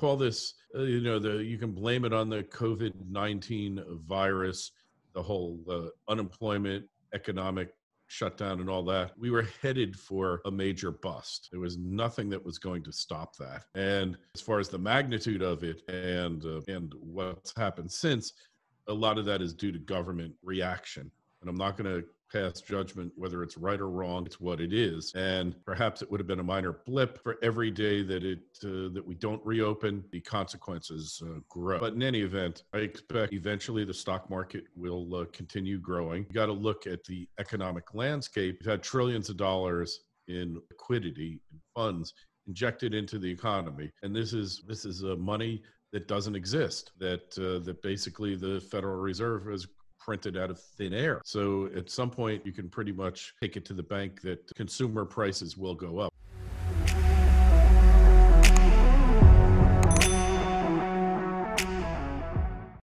call this, uh, you know, the you can blame it on the COVID nineteen virus, the whole uh, unemployment, economic shutdown and all that, we were headed for a major bust. There was nothing that was going to stop that. And as far as the magnitude of it and uh, and what's happened since, a lot of that is due to government reaction. And I'm not going to pass judgment whether it's right or wrong it's what it is. And perhaps it would have been a minor blip for every day that it uh, that we don't reopen the consequences uh, grow. But in any event i expect eventually the stock market will uh, continue growing. You got to look at the economic landscape. We've had trillions of dollars in liquidity and funds injected into the economy. And this is this is uh, money that doesn't exist that uh, that basically the federal reserve has printed out of thin air. So at some point, you can pretty much take it to the bank that consumer prices will go up.